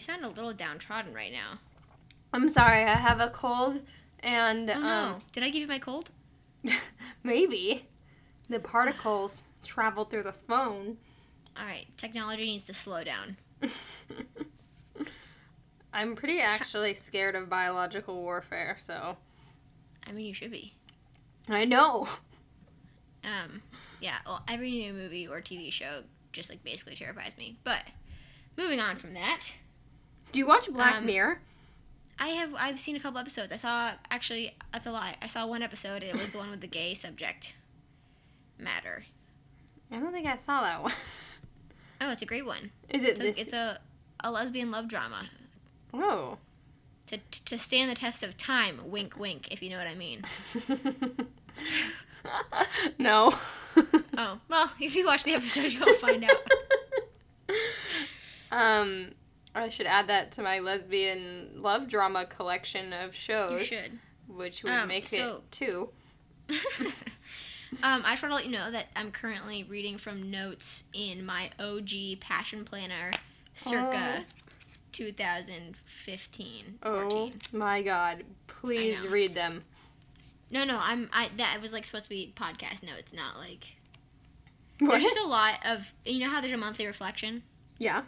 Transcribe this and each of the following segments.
you sound a little downtrodden right now. I'm sorry, I have a cold and Oh no. um Did I give you my cold? maybe the particles travel through the phone. All right, technology needs to slow down. I'm pretty actually scared of biological warfare, so I mean, you should be. I know. Um, yeah. Well, every new movie or TV show just like basically terrifies me. But moving on from that, Do you watch Black Um, Mirror? I have I've seen a couple episodes. I saw actually that's a lie. I saw one episode. and It was the one with the gay subject matter. I don't think I saw that one. Oh, it's a great one. Is it It's a, it's a a lesbian love drama oh. to to stand the test of time. Wink, wink. If you know what I mean. no. Oh well, if you watch the episode, you'll find out. Um, I should add that to my lesbian love drama collection of shows. You should. which would Um, make so- it two. um, I just want to let you know that I'm currently reading from notes in my OG Passion Planner, circa 2015, 14. Oh my god! Please read them. No, no, I'm I that was like supposed to be podcast notes, not like. What? There's just a lot of you know how there's a monthly reflection. yeah.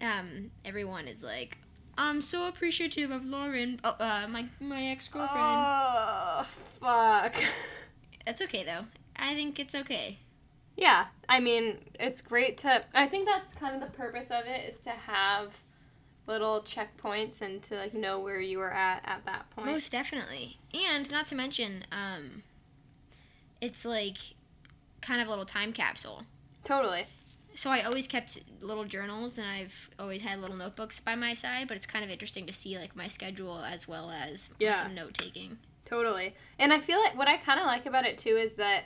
Um, everyone is like, I'm so appreciative of Lauren. Oh, uh, my my ex girlfriend. Oh fuck. That's okay though. I think it's okay. Yeah, I mean, it's great to. I think that's kind of the purpose of it is to have little checkpoints and to like know where you were at at that point. Most definitely. And not to mention, um, it's like kind of a little time capsule. totally. So I always kept little journals and I've always had little notebooks by my side, but it's kind of interesting to see like my schedule as well as Yeah. some note taking. Totally. And I feel like what I kind of like about it too is that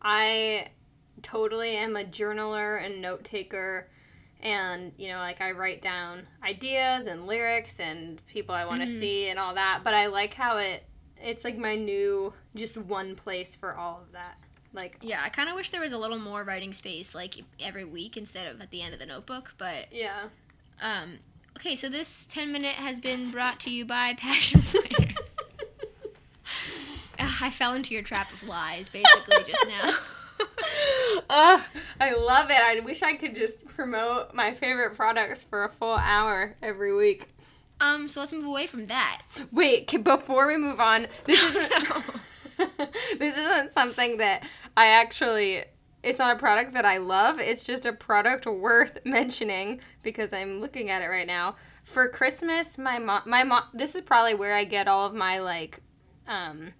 I totally am a journaler and note taker. And, you know, like I write down ideas and lyrics and people I want to Mhm. see and all that. But I like how it, it's like my new, just one place for all of that. Like, Yeah, I kind of wish there was a little more writing space like every week instead of at the end of the notebook, but yeah. um okay, so this 10 minute has been brought to you by Passion Planner. Ugh, I fell into your trap of lies basically just now. Ugh, I love it. I wish I could just promote my favorite products for a full hour every week. Um, so let's move away from that. Wait, ca- before we move on, this isn't this isn't something that I actually it's not a product that I love. It's just a product worth mentioning because I'm looking at it right now. For Christmas, my mom my mom this is probably where I get all of my like um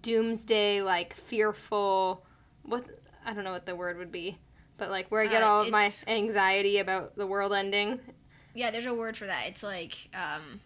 doomsday like fearful what I don't know what the word would be, but like where I get Uh, all of my anxiety about the world ending. Yeah, there's a word for that. It's like um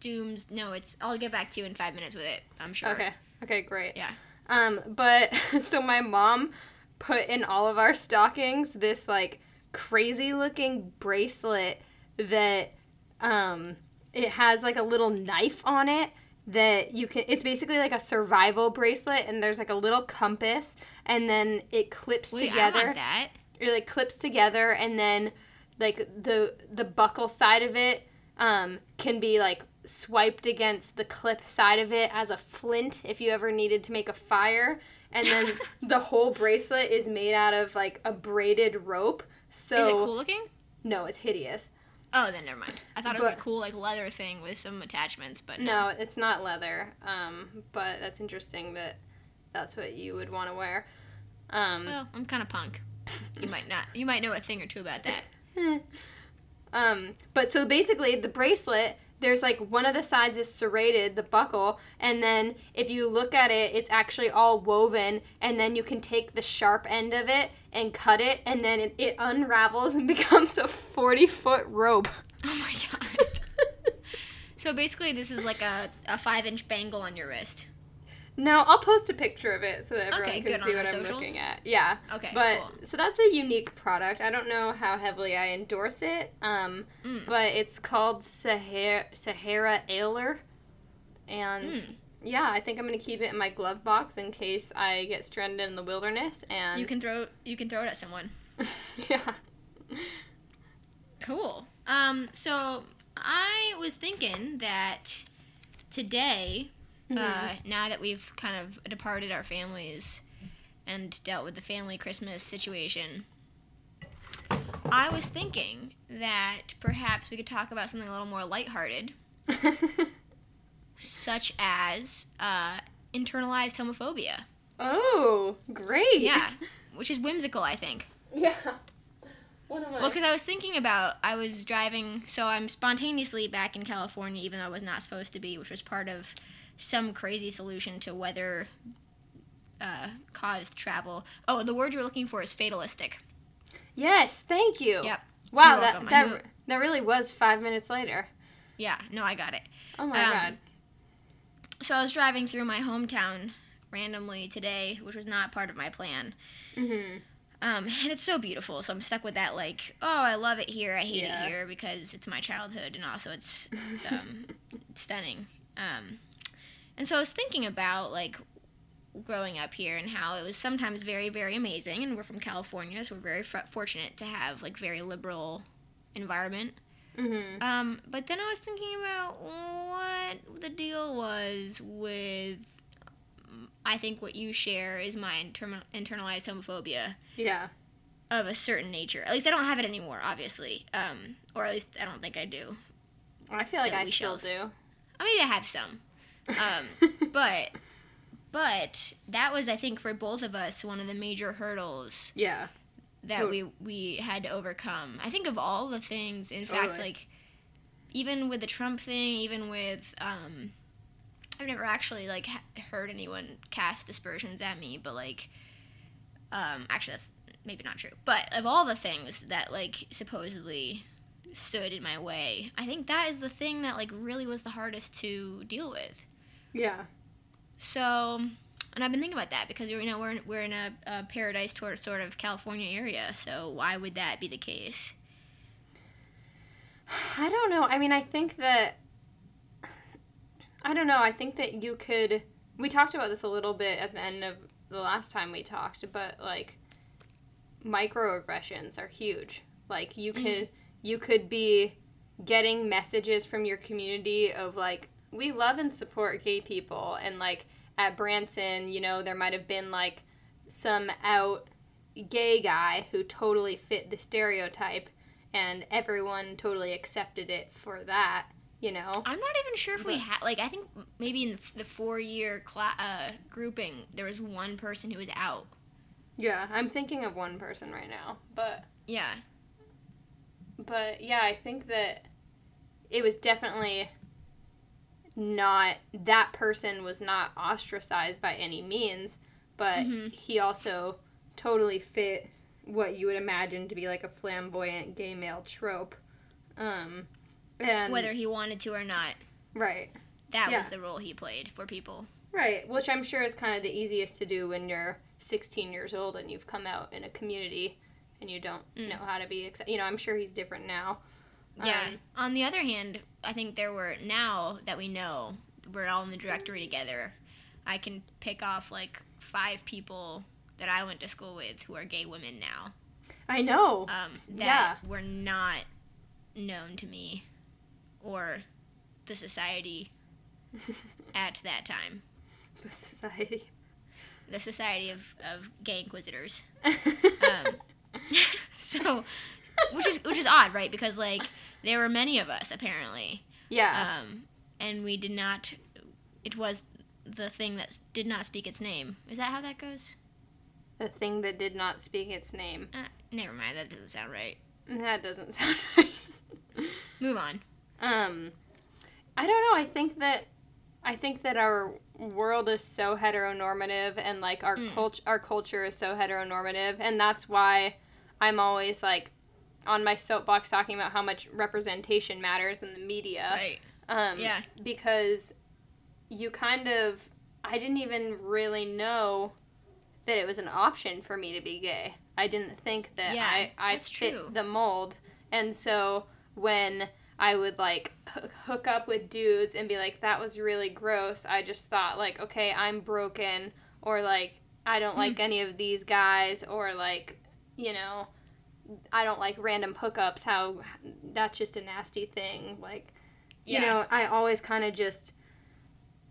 dooms no, it's I'll get back to you in 5 minutes with it, I'm sure. Okay. Okay, great. Yeah. Um, but so my mom put in all of our stockings this like crazy looking bracelet that um it has like a little knife on it that you can it's basically like a survival bracelet and there's like a little compass and then it clips Wait, I together want that. it like clips together and then like the the buckle side of it um, can be like swiped against the clip side of it as a flint if you ever needed to make a fire and then the whole bracelet is made out of like a braided rope so Is it cool looking? no it's hideous Oh, then never mind. I thought it was But- a cool like leather thing with some attachments, but no. no it's not leather um, but that's interesting that that's what you would want to wear um, Well, I'm kind of punk. You might not. You might know a thing or two about that. um, but so basically, the bracelet, there's like one of the sides is serrated, the buckle, and then if you look at it, it's actually all woven, and then you can take the sharp end of it and cut it, and then it, it unravels and becomes a 40 foot rope. Oh my god. so basically, this is like a, a five inch bangle on your wrist. Now, I'll post a picture of it so that everyone Okay, can see what I'm socials? looking at. Yeah. Okay, But cool. so that's a unique product. I don't know how heavily I endorse it. Um, Mm. but it's called Sahara Sahara Ailer, and Mm. yeah, I think I'm gonna keep it in my glove box in case I get stranded in the wilderness. And You can throw you can throw it at someone. yeah, Cool. Um, so I was thinking that today, uh, Mm-hmm. now that we've kind of departed our families and dealt with the family Christmas situation, I was thinking that perhaps we could talk about something a little more lighthearted, such as uh, internalized homophobia. oh, great. Yeah, which is whimsical, I think. Yeah. One of my. Well, because I was thinking about, I was driving, so I'm spontaneously back in California, even though I was not supposed to be, which was part of some crazy solution to weather uh, caused travel. Oh, the word you're looking for is fatalistic. yes, thank you. Yep. Wow, You're that welcome. That that really was five minutes later. Yeah, no, I got it. Oh my Um, god. So I was driving through my hometown randomly today, which was not part of my plan. Mm-hmm. Um, and it's so beautiful, so I'm stuck with that. Like, oh, I love it here. I hate Yeah. it here because it's my childhood, and also it's um, stunning. Um, and so I was thinking about like growing up here and how it was sometimes very, very amazing. And we're from California, so we're very f- fortunate to have like very liberal environment. Mm-hmm. Um, but then I was thinking about what the deal was with. I think what you share is my inter- internalized homophobia Yeah. of a certain nature. At least I don't have it anymore, obviously. Um, or at least I don't think I do. I feel like I still do. I mean, I have some. Um, but but that was I think for both of us one of the major hurdles yeah. that Tot- we we had to overcome. I think of all the things, in fact, like even with the Trump thing, even with um, I've never actually like ha- heard anyone cast aspersions at me, but like um, actually that's maybe not true. But of all the things that like supposedly stood in my way, I think that is the thing that like really was the hardest to deal with. Yeah. So, and I've been thinking about that because you know we're in, we're in a, a paradise toward sort of California area. So why would that be the case? I don't know. I mean, I think that I don't know. I think that you could we talked about this a little bit at the end of the last time we talked, but like microaggressions are huge. Like you mm-hmm. could you could be getting messages from your community of like we love and support gay people and like at Branson, you know, there might have been like some out gay guy who totally fit the stereotype and everyone totally accepted it for that, you know. I'm not even sure if we had like I think maybe in the four year cla- uh, grouping there was one person who was out. Yeah, I'm thinking of one person right now, but Yeah, but yeah, I think that it was definitely not that person was not ostracized by any means, but Mhm. he also totally fit what you would imagine to be like a flamboyant gay male trope. Um and whether he wanted to or not, right. that Yeah. was the role he played for people. Right, which I'm sure is kind of the easiest to do when you're 16 years old and you've come out in a community and you don't Mm. know how to be accept- you know, I'm sure he's different now. Yeah. Um, On the other hand, I think there were now that we know we're all in the directory together. I can pick off like five people that I went to school with who are gay women now. I know. Um, that Yeah. were not known to me or the society at that time. the society. The Society of, of Gay Inquisitors. Um, so, which is which is odd, right? Because like there were many of us apparently, yeah. um, and we did not. It was the thing that did not speak its name. Is that how that goes? the thing that did not speak its name. Uh, never mind. That doesn't sound right. That doesn't sound right. Move on. um I don't know. I think that I think that our world is so heteronormative and like our Mm. cult- our culture is so heteronormative and that's why I'm always like on my soapbox talking about how much representation matters in the media. Right. Um, Yeah. Because you kind of, I didn't even really know that it was an option for me to be gay. I didn't think that Yeah, I, I fit true. the mold. And so when I would like hook, up with dudes and be like, that was really gross, I just thought, like, okay, I'm broken, or like, I don't Hmm. like any of these guys, or like, you know, I don't like random hookups, how that's just a nasty thing. Like, you know, I always kind of just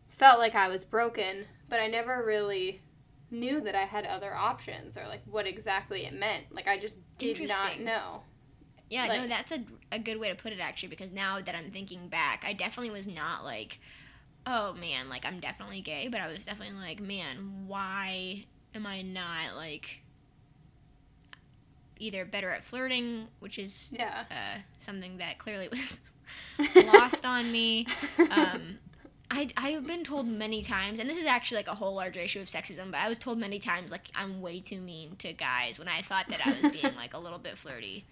felt like I was broken, but I never really knew that I had other options or like what exactly it meant. Like, I just did not know. Yeah, no, that's a, a good way to put it actually because now that I'm thinking back, I definitely was not like, oh man, like I'm definitely gay, but I was definitely like, man, why am I not like either better at flirting, which is Yeah. uh, something that clearly was lost on me. Um, I, I've been told many times, and this is actually like a whole larger issue of sexism, but I was told many times like I'm way too mean to guys when I thought that I was being like a little bit flirty.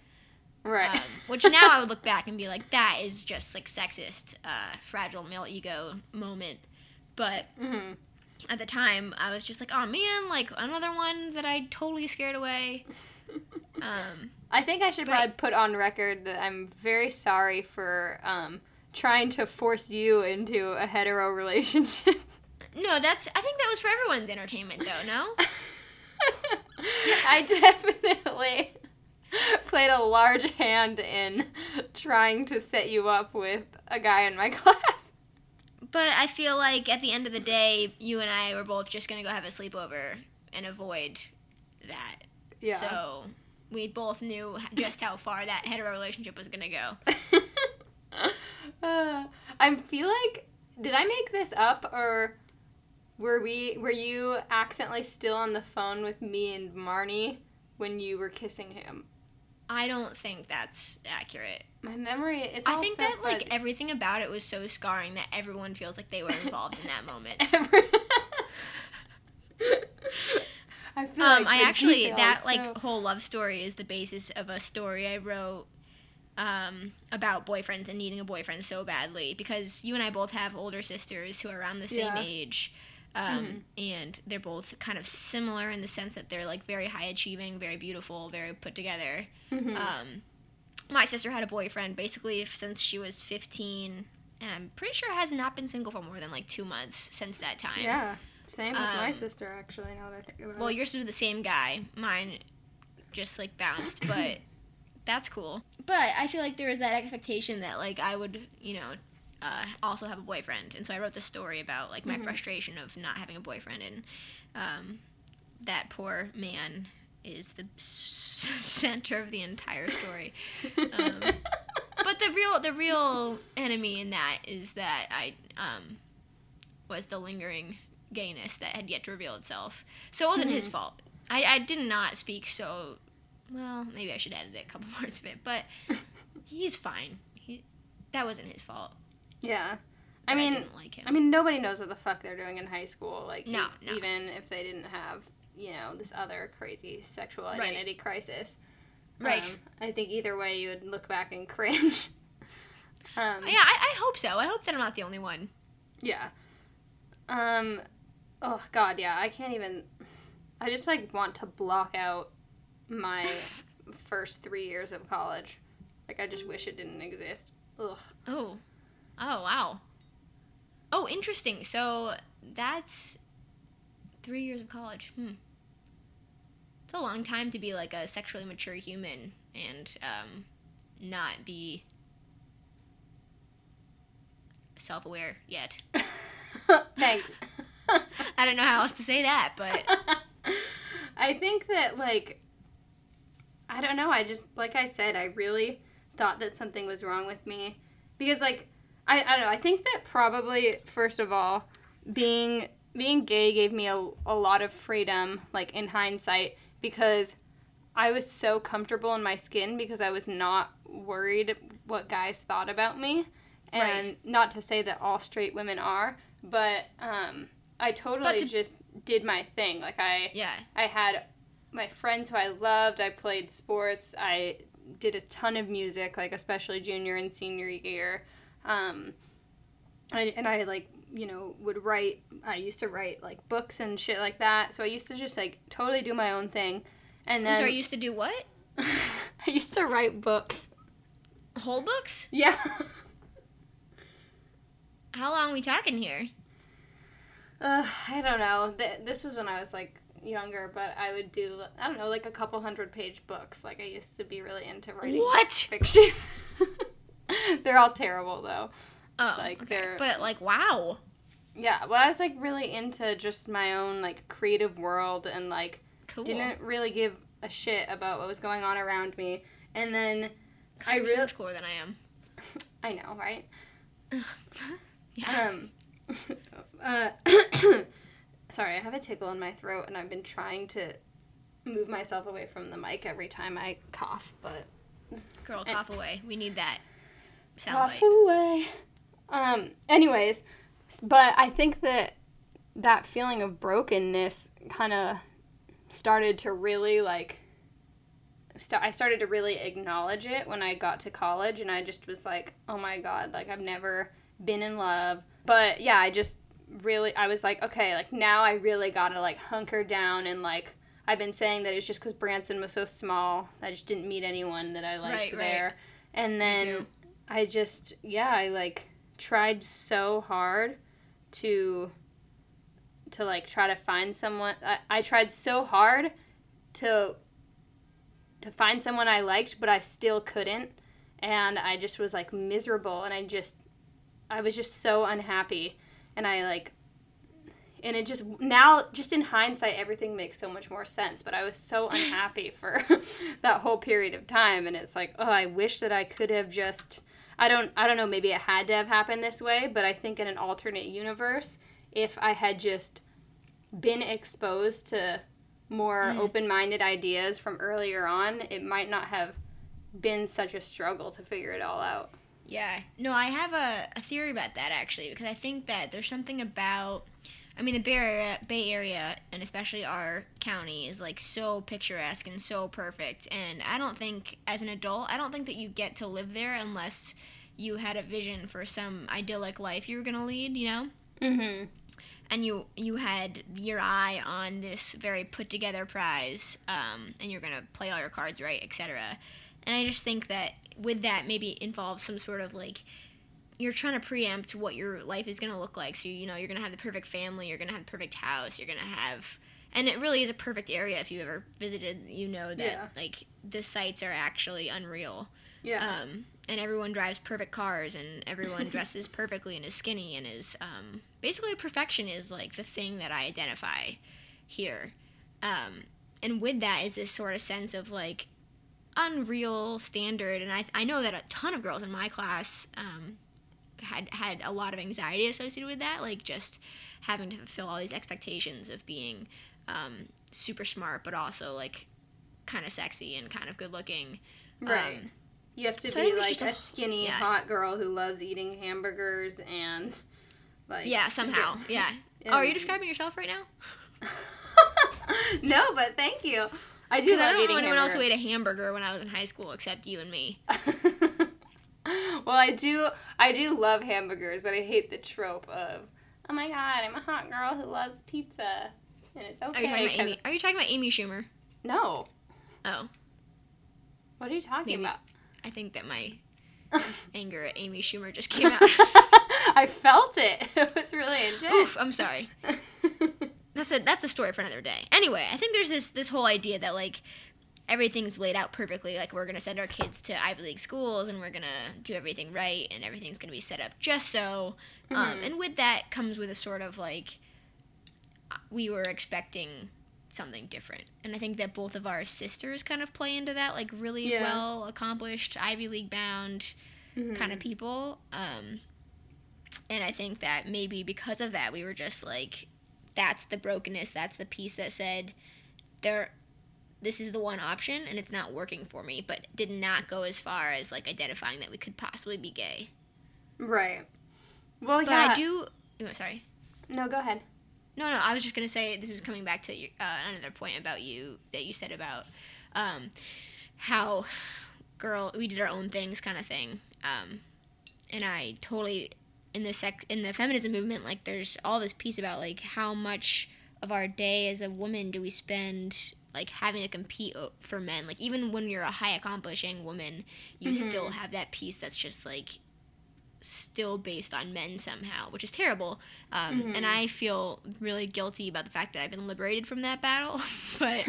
right. Um, which now I would look back and be like, that is just like sexist, uh, fragile male ego moment. But hmm at the time, I was just like, oh man, like another one that I totally scared away. Um, I think I should But probably put on record that I'm very sorry for um, trying to force you into a hetero relationship. no, that's I think that was for everyone's entertainment though. No. I definitely played a large hand in trying to set you up with a guy in my class. But I feel like at the end of the day, you and I were both just gonna go have a sleepover and avoid that. Yeah. So we both knew just how far that hetero relationship was gonna go. uh, I feel like did I make this up or were we were you accidentally still on the phone with me and Marnie when you were kissing him? I don't think that's accurate. My memory it's I think so that like everything about it was so scarring that everyone feels like they were involved in that moment. I feel Um, like I actually detail that like so- whole love story is the basis of a story I wrote um, about boyfriends and needing a boyfriend so badly because you and I both have older sisters who are around the same Yeah. age. Um, And they're both kind of similar in the sense that they're like very high achieving, very beautiful, very put together. Mhm. Um, my sister had a boyfriend basically since she was 15, and I'm pretty sure has not been single for more than like two months since that time. yeah, same with my um, sister actually. Now that I think about Well, it. yours was the same guy. Mine just like bounced, but that's cool. But I feel like there was that expectation that like I would, you know, uh, also have a boyfriend, and so I wrote this story about like my Mhm. frustration of not having a boyfriend, and um, that poor man is the s- center of the entire story. um, But the real the real enemy in that is that I um, was the lingering gayness that had yet to reveal itself. So it wasn't his Mhm. fault. I, I did not speak so well. Maybe I should edit a couple words of it, but he's fine. He that wasn't his fault. yeah, I mean, didn't like him. I mean, nobody knows what the fuck they're doing in high school. Like, No, e- no. even if they didn't have, you know, this other crazy sexual Right. identity crisis. right. Um, I think either way, you would look back and cringe. um, yeah, I, I hope so. I hope that I'm not the only one. Yeah. Um. Oh God, yeah. I can't even. I just like want to block out my first three years of college. Like I just wish it didn't exist. Ugh. Oh. Oh, wow. Oh, interesting. So that's three years of college. Hmm. It's a long time to be like a sexually mature human and um, not be self aware yet. Thanks. I don't know how else to say that, but I think that like I don't know, I just like I said, I really thought that something was wrong with me because like I, I don't know, I think that probably first of all being being gay gave me a, a lot of freedom like in hindsight because I was so comfortable in my skin because I was not worried what guys thought about me. And Right. not to say that all straight women are, but um, I totally to- just did my thing. Like I yeah. I had my friends who I loved. I played sports. I did a ton of music, like especially junior and senior year. Um, I, and I like you know would write. I used to write like books and shit like that. So I used to just like totally do my own thing. And then so you used to do what? I used to write books. Whole books? Yeah. How long we talking here? Uh, I don't know. Th- this was when I was like younger, but I would do I don't know like a couple hundred page books. Like I used to be really into writing What? fiction. they're all terrible though. Oh, Like, okay. they're- But like, wow. Yeah, well, I was like really into just my own like creative world and like Cool. didn't really give a shit about what was going on around me. And then I I You're so much cooler than I am. I know, right? Yeah. Um, uh, sorry, I have a tickle in my throat, and I've been trying to move myself away from the mic every time I cough, but Girl, and- cough away. We need that sound cough bite. away. Um. Anyways, but I think that that feeling of brokenness kind of started to really like. St- I started to really acknowledge it when I got to college, and I just was like, "Oh my god!" Like I've never been in love, but yeah, I just really I was like, okay, like now I really gotta like hunker down and like I've been saying that it's just because Branson was so small. I just didn't meet anyone that I liked Right, right. there, and then. I just yeah I like tried so hard to to like try to find someone. I, I tried so hard to to find someone I liked, but I still couldn't, and I just was like miserable, and I just I was just so unhappy, and I like. And it just now, just in hindsight, everything makes so much more sense. But I was so unhappy for that whole period of time, and it's like, oh, I wish that I could have just. I don't. I don't know. Maybe it had to have happened this way, but I think in an alternate universe, if I had just been exposed to more Mm. open-minded ideas from earlier on, it might not have been such a struggle to figure it all out. Yeah. No, I have a, a theory about that actually because I think that there's something about I mean the Bay Area, Bay Area and especially our county is like so picturesque and so perfect and I don't think as an adult I don't think that you get to live there unless you had a vision for some idyllic life you were going to lead, you know? Mm-hmm. and you you had your eye on this very put together prize um, and you're gonna play all your cards right etc and i just think that with that maybe involves some sort of like you're trying to preempt what your life is gonna look like so you know you're gonna have the perfect family you're gonna have the perfect house you're gonna have and it really is a perfect area if you ever visited you know that Yeah. like the sites are actually unreal Yeah. um, and everyone drives perfect cars and everyone dresses perfectly and is skinny and is um, basically perfection is like the thing that i identify here um, and with that is this sort of sense of like unreal standard and i, I know that a ton of girls in my class um, had had a lot of anxiety associated with that like just having to fulfill all these expectations of being um, super smart but also like kind of sexy and kind of good looking right. um, you have to so be like a a- skinny, yeah. hot girl who loves eating hamburgers and like Yeah, somehow. Yeah. Yeah. Oh, are you describing yourself right now? no, but thank you. I do love I don't know anyone else who ate a hamburger when I was in high school except you and me. well, I do. I do love hamburgers, but I hate the trope of, oh my god, I'm a hot girl who loves pizza, and it's okay. Are you talking about Amy? Are you talking about Amy Schumer? No. Oh, What are you talking Maybe. about? I think that my anger at Amy Schumer just came out. I felt it. It was really intense. Oof, I'm sorry. That's a that's a story for another day. Anyway, I think there's this this whole idea that like everything's laid out perfectly. Like we're gonna send our kids to Ivy League schools and we're gonna do everything right and everything's gonna be set up just so. Um, Mhm. and with that comes with a sort of like we were expecting something different. And I think that both of our sisters kind of play into that, like really Yeah. well accomplished, Ivy League bound Mhm. kind of people. Um, and I think that maybe because of that, we were just like, that's the brokenness. That's the piece that said, there, this is the one option, and it's not working for me. But did not go as far as like identifying that we could possibly be gay. Right. Well, But yeah. I do. Oh, sorry. No, go ahead. No, no. I was just gonna say this is coming back to your, uh, another point about you that you said about um, how girl we did our own things kind of thing. Um, and I totally in the sec in the feminism movement like there's all this piece about like how much of our day as a woman do we spend like having to compete for men like even when you're a high accomplishing woman you Mhm. still have that piece that's just like still based on men somehow, which is terrible. Um, And I feel really guilty about the fact that I've been liberated from that battle, but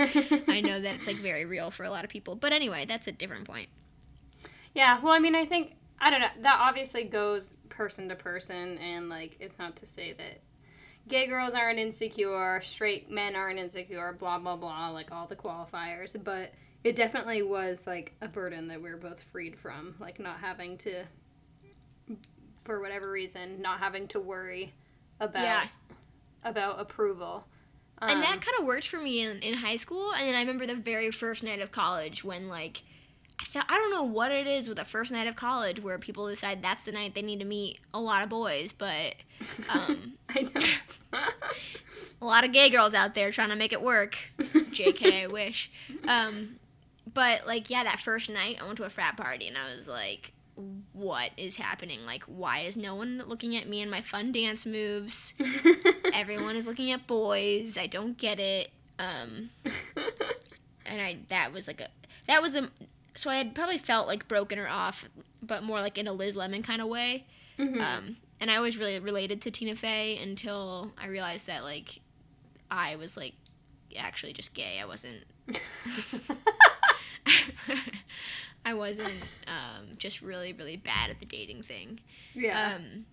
I know that it's like very real for a lot of people. But anyway, that's a different point. Yeah, well, I mean, I think I don't know. That obviously goes person to person, and like, it's not to say that gay girls aren't insecure, straight men aren't insecure, blah blah blah, like all the qualifiers. But it definitely was like a burden that we are both freed from, like not having to, for whatever reason, not having to worry about Yeah. about approval. and Um, that kind of worked for me in, in high school and then i remember the very first night of college when like i i don't know what it is with the first night of college where people decide that's the night they need to meet a lot of boys but um, I know. a lot of gay girls out there trying to make it work. Jk i wish. Um, but like yeah that first night i went to a frat party and i was like what is happening? Like why is no one looking at me and my fun dance moves? Everyone is looking at boys. I don't get it. Um, and I that was like a that was a so I had probably felt like broken or off, but more like in a Liz Lemon kind of way. Mhm. Um, and I was really related to Tina Fey until I realized that like I was like actually just gay. I wasn't. I wasn't um, just really really bad at the dating thing. yeah. Um,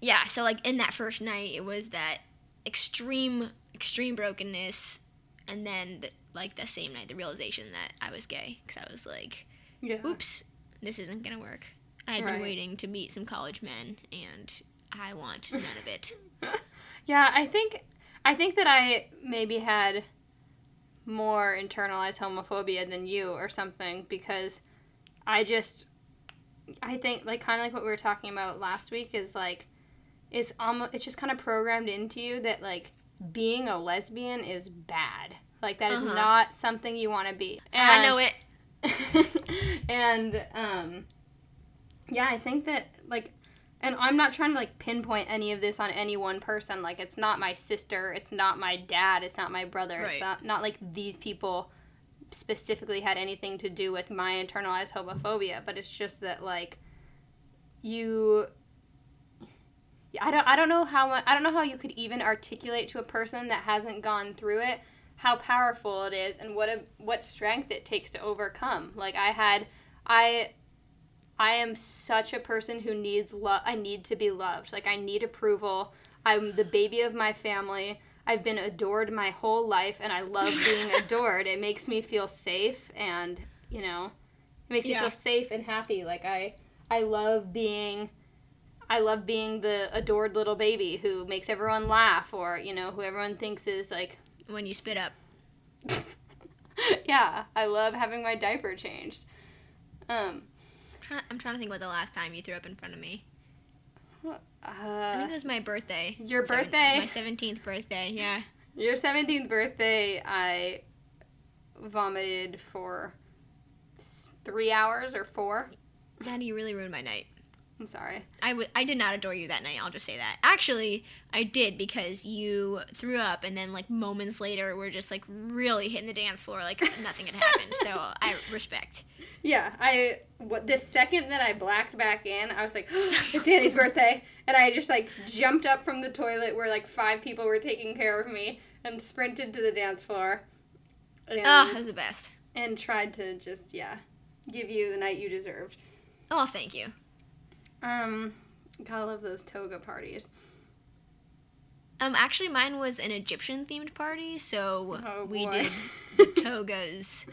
yeah, so like in that first night, it was that extreme, extreme brokenness, and then the, like the same night, the realization that I was gay because I was like, yeah. "Oops, this isn't gonna work." I had Right. been waiting to meet some college men, and I want none of it. Yeah, I think I think that I maybe had more internalized homophobia than you or something because I just I think like kind of like what we were talking about last week is like it's almost it's just kind of programmed into you that like being a lesbian is bad. Like that is Uh-huh. not something you want to be. And, I know it. and um yeah i think that like and i'm not trying to like pinpoint any of this on any one person like it's not my sister it's not my dad it's not my brother Right. it's not, not like these people specifically had anything to do with my internalized homophobia but it's just that like you I don't I don't know how much I don't know how you could even articulate to a person that hasn't gone through it how powerful it is and what a what strength it takes to overcome. Like I had I I am such a person who needs love I need to be loved. Like I need approval. I'm the baby of my family. I've been adored my whole life and I love being adored. It makes me feel safe and, you know, it makes Yeah. me feel safe and happy. Like I I love being I love being the adored little baby who makes everyone laugh or, you know, who everyone thinks is like When you spit up, yeah, I love having my diaper changed. Um I'm trying, I'm trying to think about the last time you threw up in front of me. I uh, think it was my birthday. your Seven- birthday? My seventeenth birthday. Yeah. Your 17th birthday, I vomited for three hours or four. Daddy, you really ruined my night. I'm sorry. I, w- I did not adore you that night. I'll just say that. Actually, I did because you threw up, and then like moments later, we're just like really hitting the dance floor like nothing had happened. So I respect. Yeah, I what the second that I blacked back in, I was like, it's Danny's birthday, and I just like jumped up from the toilet where like five people were taking care of me and sprinted to the dance floor. And, Oh, that was the best. and tried to just yeah, give you the night you deserved. Oh, thank you. Um, gotta love those toga parties. Um, actually, mine was an Egyptian themed party, so Oh, we did the togas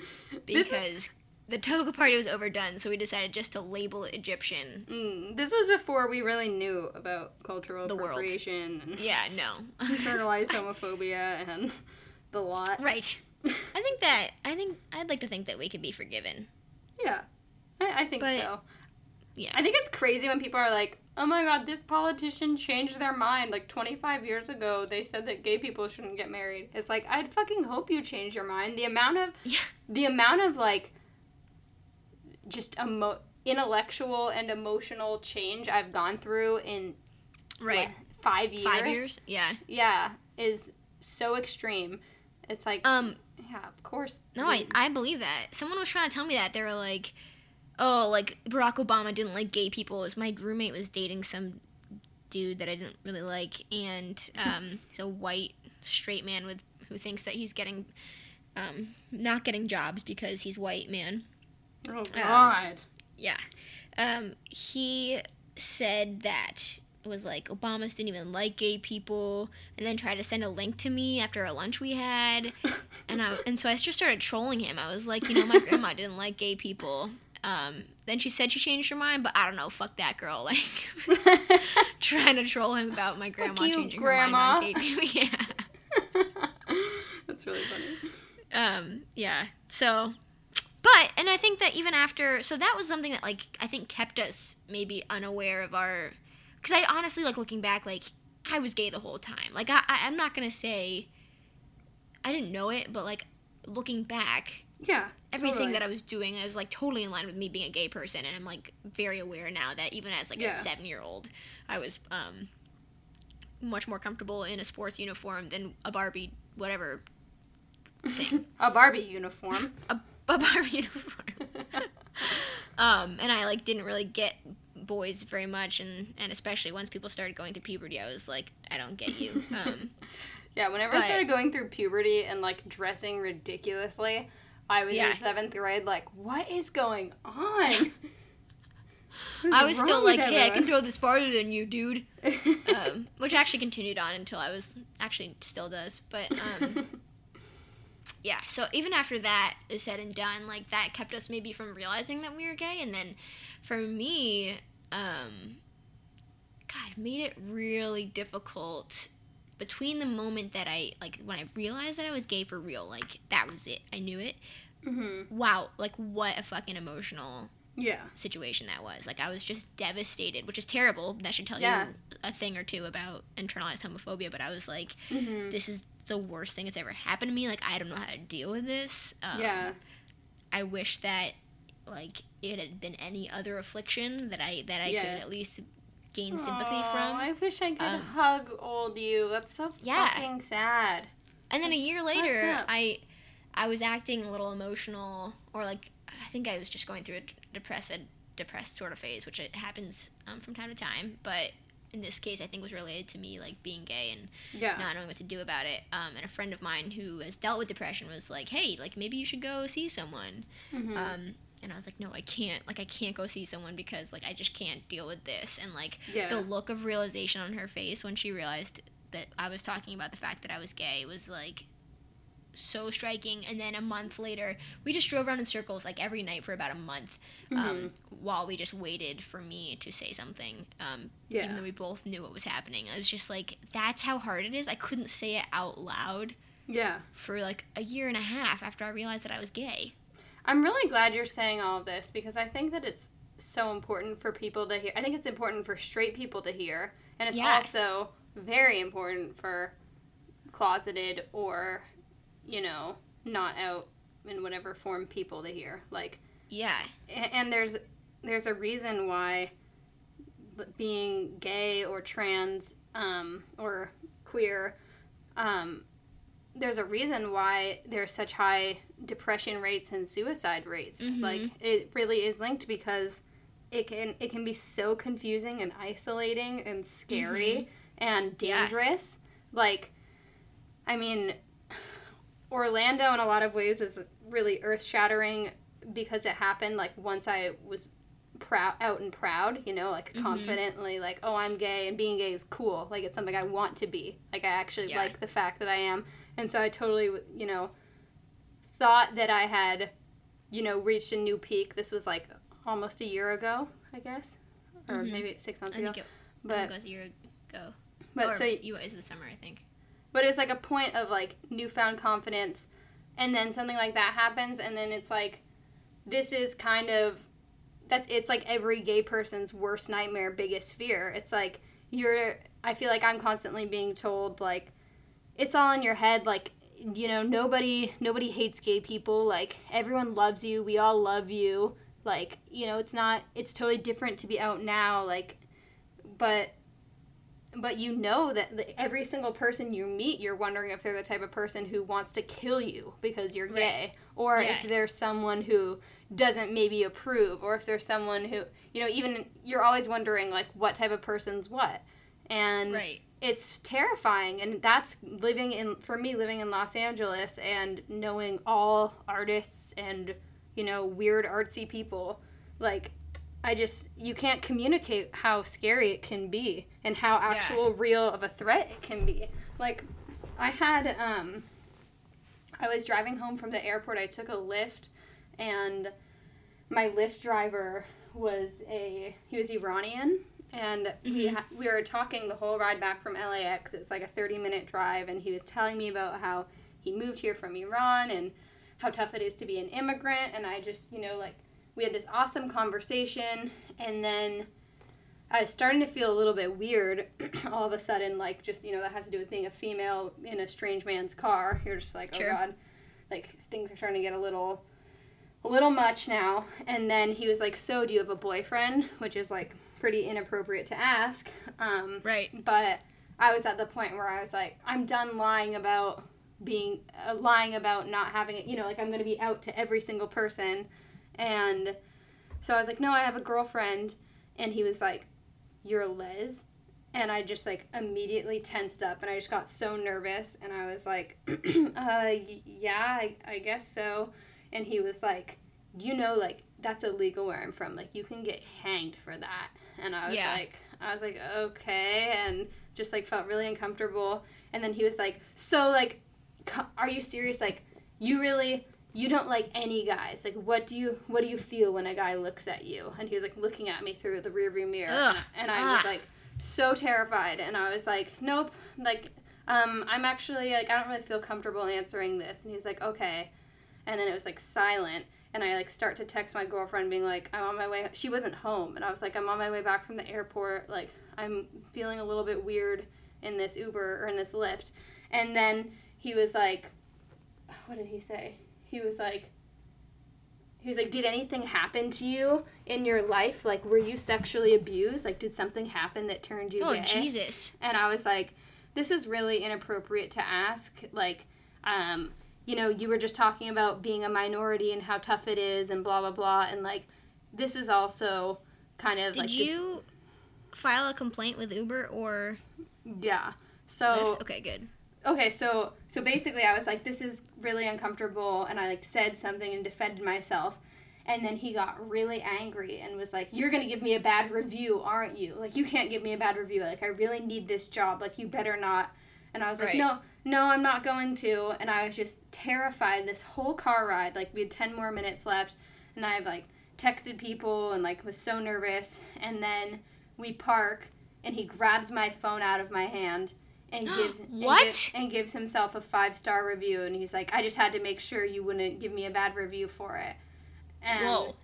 because the toga party was overdone. So we decided just to label it Egyptian. Mm, this was before we really knew about cultural The world. appropriation and Yeah, no. internalized homophobia and the lot. right. I think that I think I'd like to think that we could be forgiven. Yeah, I, I think But- so. Yeah. I think it's crazy when people are like, "Oh my God, this politician changed their mind." Like 25 years ago, they said that gay people shouldn't get married. It's like I'd fucking hope you change your mind. The amount of Yeah. the amount of like just emo- intellectual and emotional change I've gone through in Right. what, five years. Five years. Yeah. Yeah, is so extreme. It's like, Um. yeah, of course. No, I, I believe that. Someone was trying to tell me that. They were like, oh, like Barack Obama didn't like gay people. It was my roommate was dating some dude that I didn't really like, and um, he's a white straight man with who thinks that he's getting um, not getting jobs because he's white man. Oh God. Yeah. Um, he said that was like Obama's didn't even like gay people, and then tried to send a link to me after a lunch we had, and I and so I just started trolling him. I was like, you know, my grandma didn't like gay people. Um, then she said she changed her mind, but I don't know. Fuck that girl. Like trying to troll him about my grandma you, changing grandma. her mind on. Yeah. That's really funny. um yeah so but and i think that even after so that was something that like i think kept us maybe unaware of our because i honestly like looking back like i was gay the whole time like I, I i'm not gonna say i didn't know it but like looking back Yeah. Everything totally. that i was doing i was like totally in line with me being a gay person and i'm like very aware now that even as like Yeah. a seven year old i was um much more comfortable in a sports uniform than a barbie whatever thing a Barbie uniform. a, a Barbie uniform. um, and I like didn't really get boys very much, and and especially once people started going through puberty, I was like, I don't get you. Um, Yeah, whenever But- I started going through puberty and like dressing ridiculously, I was Yeah. in seventh grade. Like, what is going on? I was still like, hey, I can throw this farther than you, dude. Um, which actually continued on until I was actually still does, but um, yeah. So even after that is said and done, like that kept us maybe from realizing that we were gay, and then for me, um, God, made it really difficult between the moment that I like when I realized that I was gay for real, like that was it. I knew it. Mhm. Wow, like what a fucking emotional Yeah. situation that was. Like I was just devastated, which is terrible. That should tell Yeah. you a thing or two about internalized homophobia. But I was like, Mhm. this is the worst thing that's ever happened to me. Like I don't know how to deal with this. Um, yeah. I wish that like it had been any other affliction that I that I Yeah. could at least gain sympathy Aw, from. I wish I could Um, hug old you. That's so Yeah. fucking sad. And then a year later. I I was acting a little emotional, or like I think I was just going through a depressed depressed sort of phase, which it happens um, from time to time. But in this case, I think was related to me like being gay and Yeah. not knowing what to do about it. Um, and a friend of mine who has dealt with depression was like, "Hey, like maybe you should go see someone." Mhm. Um, and I was like, "No, I can't. Like I can't go see someone because like I just can't deal with this." And like yeah. the look of realization on her face when she realized that I was talking about the fact that I was gay was like so striking. And then a month later, we just drove around in circles like every night for about a month um, Mhm. while we just waited for me to say something. Um, Yeah. Even though we both knew what was happening. It was just like, that's how hard it is. I couldn't say it out loud yeah. for like a year and a half after I realized that I was gay. I'm really glad you're saying all of this because I think that it's so important for people to hear. I think it's important for straight people to hear, and it's Yeah. also very important for closeted or, you know, not out in whatever form people to hear. Like, Yeah. and there's there's a reason why being gay or trans um, or queer um, there's a reason why there's such high depression rates and suicide rates Mhm. like it really is linked because it can it can be so confusing and isolating and scary and Yeah. dangerous like i mean orlando in a lot of ways is really earth-shattering because it happened like once i was proud out and proud you know like Mhm. confidently like oh i'm gay and being gay is cool like it's something i want to be like i actually Yeah. like the fact that i am and so i totally you know thought that i had you know reached a new peak this was like almost a year ago i guess or Mhm. maybe six I months ago think it, I but think it was a year ago. but or so you it was the summer, I think. but it's like a point of like newfound confidence and then something like that happens and then it's like this is kind of that's it's like every gay person's worst nightmare biggest fear it's like you're i feel like i'm constantly being told like it's all in your head like you know nobody nobody hates gay people. Like everyone loves you. We all love you. Like you know it's not it's totally different to be out now like but but you know that every single person you meet, you're wondering if they're the type of person who wants to kill you because you're gay, or Yeah. if there's someone who doesn't maybe approve, or if there's someone who, you know, even you're always wondering like what type of person's what, and Right. It's terrifying and that's living in for me living in los angeles and knowing all artists and you know weird artsy people like i just you can't communicate how scary it can be and how actual real of a threat it can be. Like i had um i was driving home from the airport i took a Lyft and my Lyft driver was a he was Iranian and he mm-hmm. ha- we were talking the whole ride back from LAX. It's like a 30 minute drive and he was telling me about how he moved here from Iran and how tough it is to be an immigrant and I just, you know, like we had this awesome conversation and then I was starting to feel a little bit weird all of a sudden like just, you know, that has to do with being a female in a strange man's car. You're just like, oh, Sure. "Oh god." Like things are starting to get a little a little much now. And then he was like, So, do you have a boyfriend? Which is like pretty inappropriate to ask. Um, Right. but I was at the point where I was like, I'm done lying about being, uh, lying about not having it, you know, like I'm going to be out to every single person. And so I was like, No, I have a girlfriend. And he was like, You're a les? And I just like immediately tensed up and I just got so nervous. And I was like, uh, y- Yeah, I, I guess so and he was like, "You know, like that's illegal where I'm from. Like you can get hanged for that." And I was Yeah. like, I was like, "Okay," and just like felt really uncomfortable. And then he was like, "So like, are you serious? Like, you really." You don't like any guys. Like, what do you what do you feel when a guy looks at you? And he was like looking at me through the rearview mirror, Ugh. and I was Ah. like so terrified. And I was like, nope. Like, um, I'm actually like I don't really feel comfortable answering this. And he's like, okay and then it was like silent and i like start to text my girlfriend being like i'm on my way she wasn't home and i was like i'm on my way back from the airport like i'm feeling a little bit weird in this uber or in this lyft and then he was like what did he say he was like he was like did anything happen to you in your life like were you sexually abused like did something happen that turned you Oh gay Jesus. and I was like, this is really inappropriate to ask. Like, um, you know, you were just talking about being a minority and how tough it is and blah, blah, blah. And like, this is also kind of like Did like, you file a complaint with Uber or yeah. Lyft? So, Okay, good. okay, so, so basically I was like, this is really uncomfortable. And I like said something and defended myself. And then he got really angry and was like, You're going to give me a bad review, aren't you? Like, you can't give me a bad review. Like, I really need this job. Like, you better not. And I was like, Right. No, no, I'm not going to. And I was just terrified this whole car ride. Like, we had 10 more minutes left. And I've like texted people and like was so nervous. And then we park and he grabs my phone out of my hand and gives and gives- and gives himself a five star review and he's like, I just had to make sure you wouldn't give me a bad review for it. And Whoa.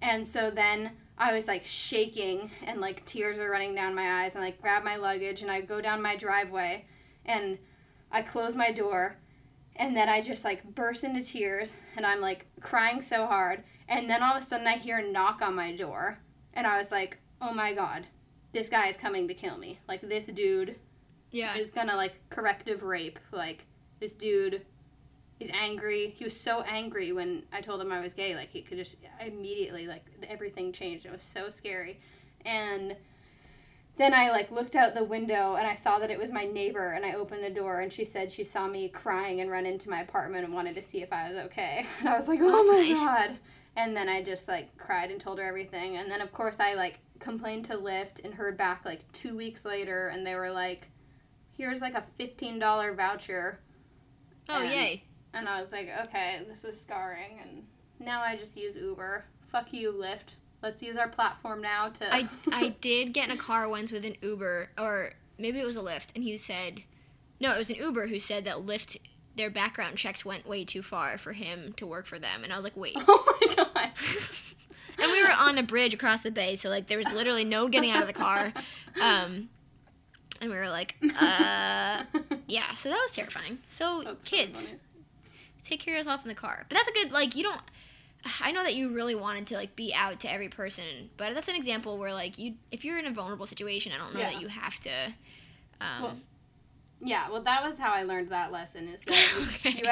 and so then I was like shaking and like tears were running down my eyes and like grab my luggage and I go down my driveway and I close my door and then I just like burst into tears and I'm like crying so hard and then all of a sudden I hear a knock on my door and I was like, "Oh my god. This guy is coming to kill me. Like this dude Yeah. is gonna like corrective rape. Like this dude he's angry. He was so angry when I told him I was gay. Like he could just immediately like everything changed. It was so scary. And then I like looked out the window and I saw that it was my neighbor and I opened the door and she said she saw me crying and run into my apartment and wanted to see if I was okay. And I was like, "Oh That's my nice. god." And then I just like cried and told her everything. And then of course I like complained to Lyft and heard back like 2 weeks later and they were like, "Here's like a $15 voucher." Oh and- yay. And I was like, "Okay, this was scarring." And now I just use Uber. Fuck you, Lyft. Let's use our platform now to I I did get in a car once with an Uber or maybe it was a Lyft and he said no, it was an Uber who said that Lyft their background checks went way too far for him to work for them and I was like, "Wait." Oh my god. and we were on a bridge across the bay, so like there was literally no getting out of the car. Um and we were like, uh yeah, so that was terrifying. So That's kids, take care of yourself in the car. But that's a good like you don't I know that you really wanted to like be out to every person, but that's an example where like you if you're in a vulnerable situation, I don't know Yeah. that you have to Um, Well, Yeah, well, that was how I learned that lesson is that Okay.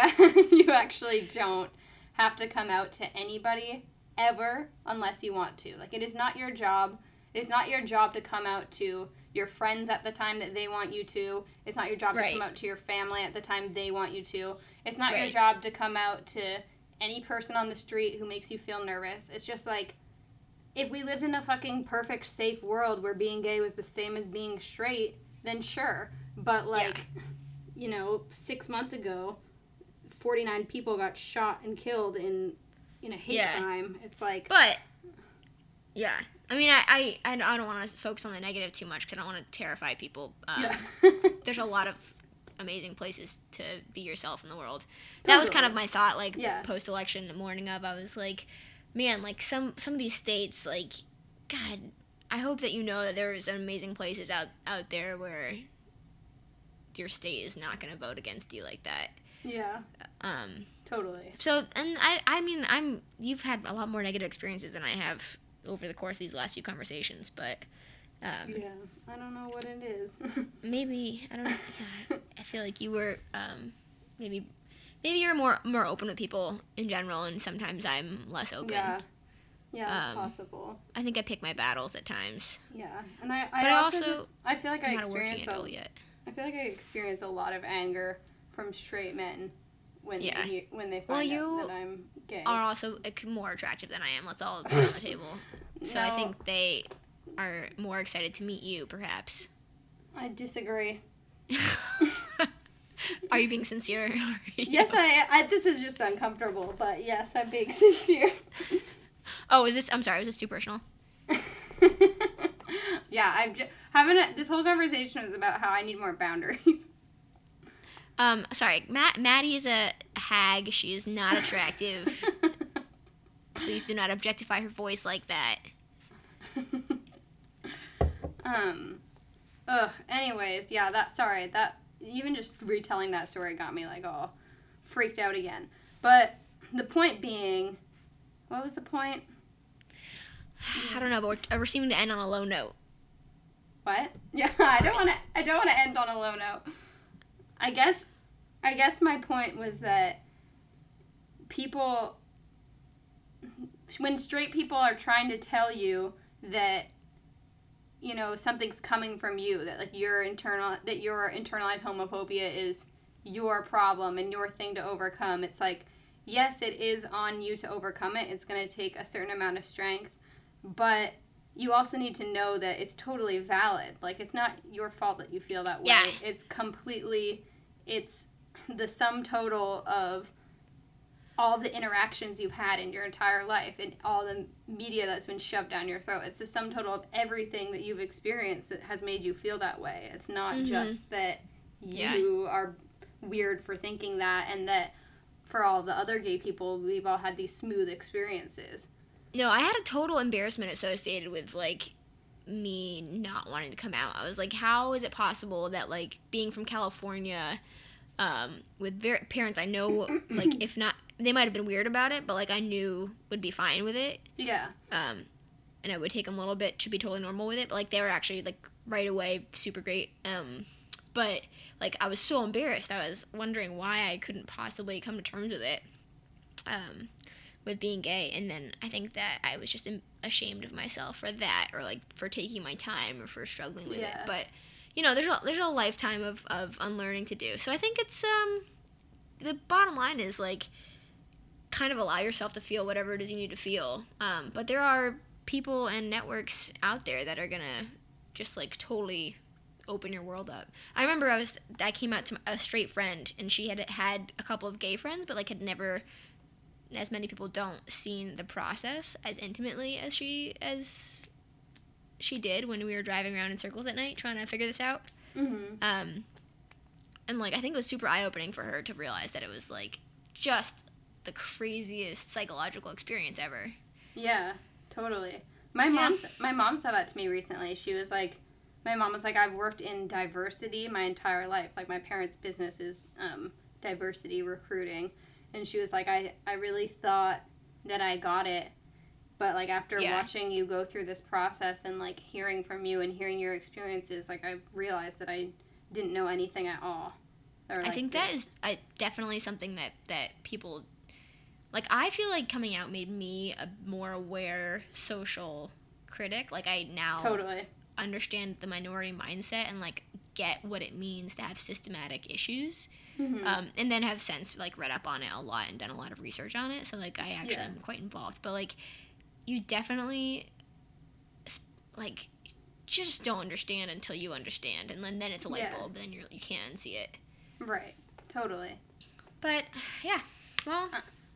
you, you, actually don't have to come out to anybody ever unless you want to. Like, it is not your job. It is not your job to come out to your friends at the time that they want you to. It's not your job Right. to come out to your family at the time they want you to. It's not your job to come out to any person on the street who makes you feel nervous. It's just like if we lived in a fucking perfect safe world where being gay was the same as being straight, then sure. But like you know, 6 months ago 49 people got shot and killed in in a hate Yeah. crime. It's like But yeah, I mean, I I, I don't- I don't want to focus on the negative too much because I don't want to terrify people. Um, yeah. There's a lot of amazing places to be yourself in the world. That was kind of my thought, like Yeah. post election, the morning of. I was like, man, like some some of these states, like, God, I hope that you know that there's amazing places out out there where your state is not going to vote against you like that. yeah, Um, totally. so, and I, I mean, I'm you've had a lot more negative experiences than I have over the course of these last few conversations, but um, Yeah, I don't know what it is. maybe I don't. know. Yeah, I feel like you were um, maybe maybe you're more more open with people in general, and sometimes I'm less open. yeah. Yeah, that's Um, possible. I think I pick my battles at times. Yeah, and I, But I I also, also- just, I feel like I I'm not experience a, yet. I feel like I experience a lot of anger from straight men when Yeah. they when they Well, find you out that I'm gay. Are also more attractive than I am. Let's all put on the table. So I No. think they are more excited to meet you, perhaps. I disagree. are you being sincere? You- Yes, I, I. This is just uncomfortable, but yes, I'm being sincere. Oh, is this? I'm sorry. Was this too personal? yeah, I'm just having a, this whole conversation is about how I need more boundaries. Um, sorry. Matt. Maddie is a hag. She is not attractive. Please do not objectify her voice like that. Um, ugh. Anyways, yeah. That sorry. That even just retelling that story got me like all freaked out again. But the point being, what was the point? I don't know, but we're, we're seeming to end on a low note. What? Yeah, I don't want to. I don't want to end on a low note. I guess. I guess my point was that people, when straight people are trying to tell you that, you know, something's coming from you, that like your internal, that your internalized homophobia is your problem and your thing to overcome. It's like, yes, it is on you to overcome it. It's going to take a certain amount of strength, but you also need to know that it's totally valid. Like it's not your fault that you feel that way. Yeah. It's completely it's the sum total of all the interactions you've had in your entire life and all the media that's been shoved down your throat. It's the sum total of everything that you've experienced that has made you feel that way. It's not Mhm. just that Yeah. you are weird for thinking that and that for all the other gay people, we've all had these smooth experiences. No, I had a total embarrassment associated with like me not wanting to come out. I was like, how is it possible that like being from California, um, with ver- parents I know, like if not, they might have been weird about it, but like I knew would be fine with it. Yeah. Um, and it would take them a little bit to be totally normal with it, but like they were actually like right away super great. Um, but like I was so embarrassed. I was wondering why I couldn't possibly come to terms with it. Um, with being gay and then i think that i was just ashamed of myself for that or like for taking my time or for struggling with Yeah. it but you know there's a there's a lifetime of of unlearning to do so i think it's um the bottom line is like kind of allow yourself to feel whatever it is you need to feel um but there are people and networks out there that are gonna just like totally open your world up. I remember I was I came out to a straight friend and she had had a couple of gay friends but like had never as many people don't seen the process as intimately as she as she did when we were driving around in circles at night trying to figure this out. Mm-hmm. Um, and like I think it was super eye opening for her to realize that it was like just the craziest psychological experience ever. Yeah, totally. My Yeah. mom, my mom said that to me recently. She was like, my mom was like, I've worked in diversity my entire life. Like my parents' business is um, diversity recruiting, and she was like, I, I really thought that I got it, but like after Yeah. watching you go through this process and like hearing from you and hearing your experiences, like I realized that I didn't know anything at all. Or, I like, think that is uh, definitely something that that people like. I feel like coming out made me a more aware social critic. Like I now totally. understand the minority mindset and like get what it means to have systematic issues. Mhm. Um, and then have since like read up on it a lot and done a lot of research on it. So like I actually Yeah. am quite involved. But like you definitely like just don't understand until you understand, and then then it's a light Yeah. bulb. Then you you can see it. Right. Totally. But yeah, well,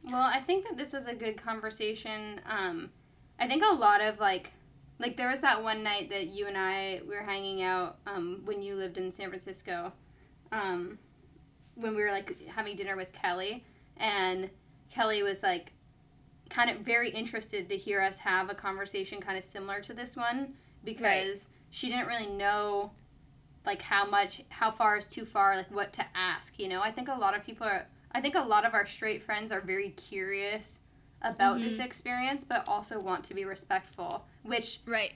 Well, I think that this was a good conversation. Um, I think a lot of like, like there was that one night that you and I we were hanging out um, when you lived in San Francisco, um, when we were like having dinner with Kelly, and Kelly was like, kind of very interested to hear us have a conversation kind of similar to this one because she didn't really know like how much how far is too far like what to ask you know? I think a lot of people are i think a lot of our straight friends are very curious about this mm-hmm. experience but also want to be respectful which right.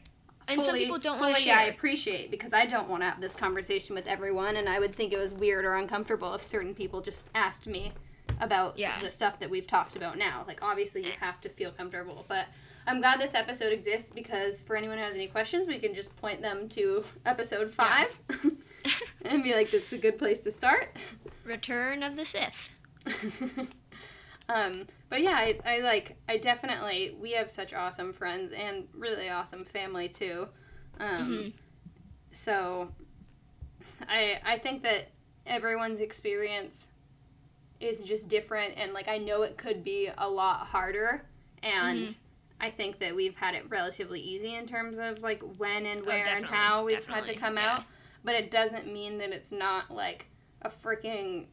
And some people don't want to fully I appreciate because I don't want to have this conversation with everyone, and I would think it was weird or uncomfortable if certain people just asked me about Yeah. the stuff that we've talked about now. Like, obviously, you eh. have to feel comfortable, but I'm glad this episode exists because for anyone who has any questions, we can just point them to episode five and be like, "This is a good place to start." Return of the Sith. um, but yeah, I, I like, I definitely, we have such awesome friends and really awesome family too. Um, Mhm. So, I I think that everyone's experience is just different, and like I know it could be a lot harder, and Mhm. I think that we've had it relatively easy in terms of like when and Oh, where and how we've had to come yeah. out, but it doesn't mean that it's not like a freaking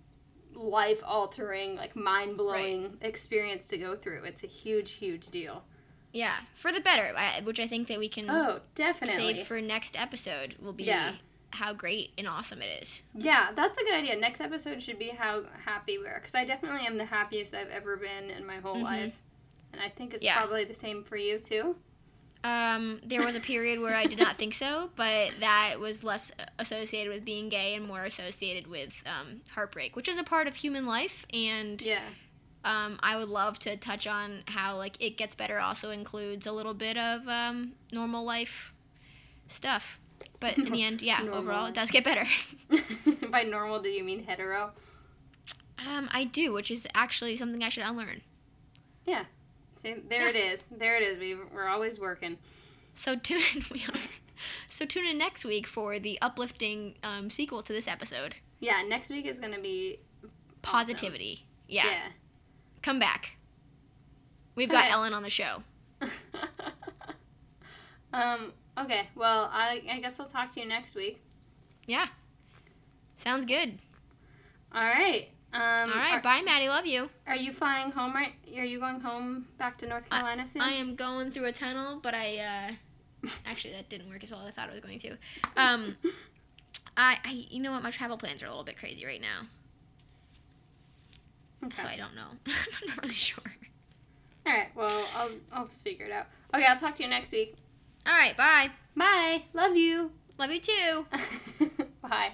life altering, like mind blowing experience to go through. It's a huge, huge deal. Yeah, for the better, which I think that we can Oh, definitely. save for next episode will be Yeah. how great and awesome it is. Yeah, that's a good idea. Next episode should be how happy we are, because I definitely am the happiest I've ever been in my whole Mhm. life, and I think it's Yeah. probably the same for you too. Um, there was a period where I did not think so, but that was less associated with being gay and more associated with um, heartbreak, which is a part of human life. And Yeah, um, I would love to touch on how like it gets better also includes a little bit of um, normal life stuff. But in the end, yeah, Normal overall it does get better. by normal, do you mean hetero? Um, I do, which is actually something I should unlearn. See, there it is. There it is. We we're always working. So tune we are. So tune in next week for the uplifting um, sequel to this episode. Yeah, next week is gonna be awesome. Positivity. Yeah. Yeah. Come back. We've got Okay. Ellen on the show. um. Okay. Well, I I guess I'll talk to you next week. Yeah. Sounds good. All right. Um, All right. Are, bye, Maddie. Love you. are you flying home right? Are you going home back to North Carolina soon? I am going through a tunnel, but I uh actually that didn't work as well as I thought it was going to. Um I, I you know what my travel plans are a little bit crazy right now. okay. So I don't know. I'm not really sure. All right. Well, I'll I'll figure it out. Okay. I'll talk to you next week. All right, bye. Bye. Love you. Love you too. Bye.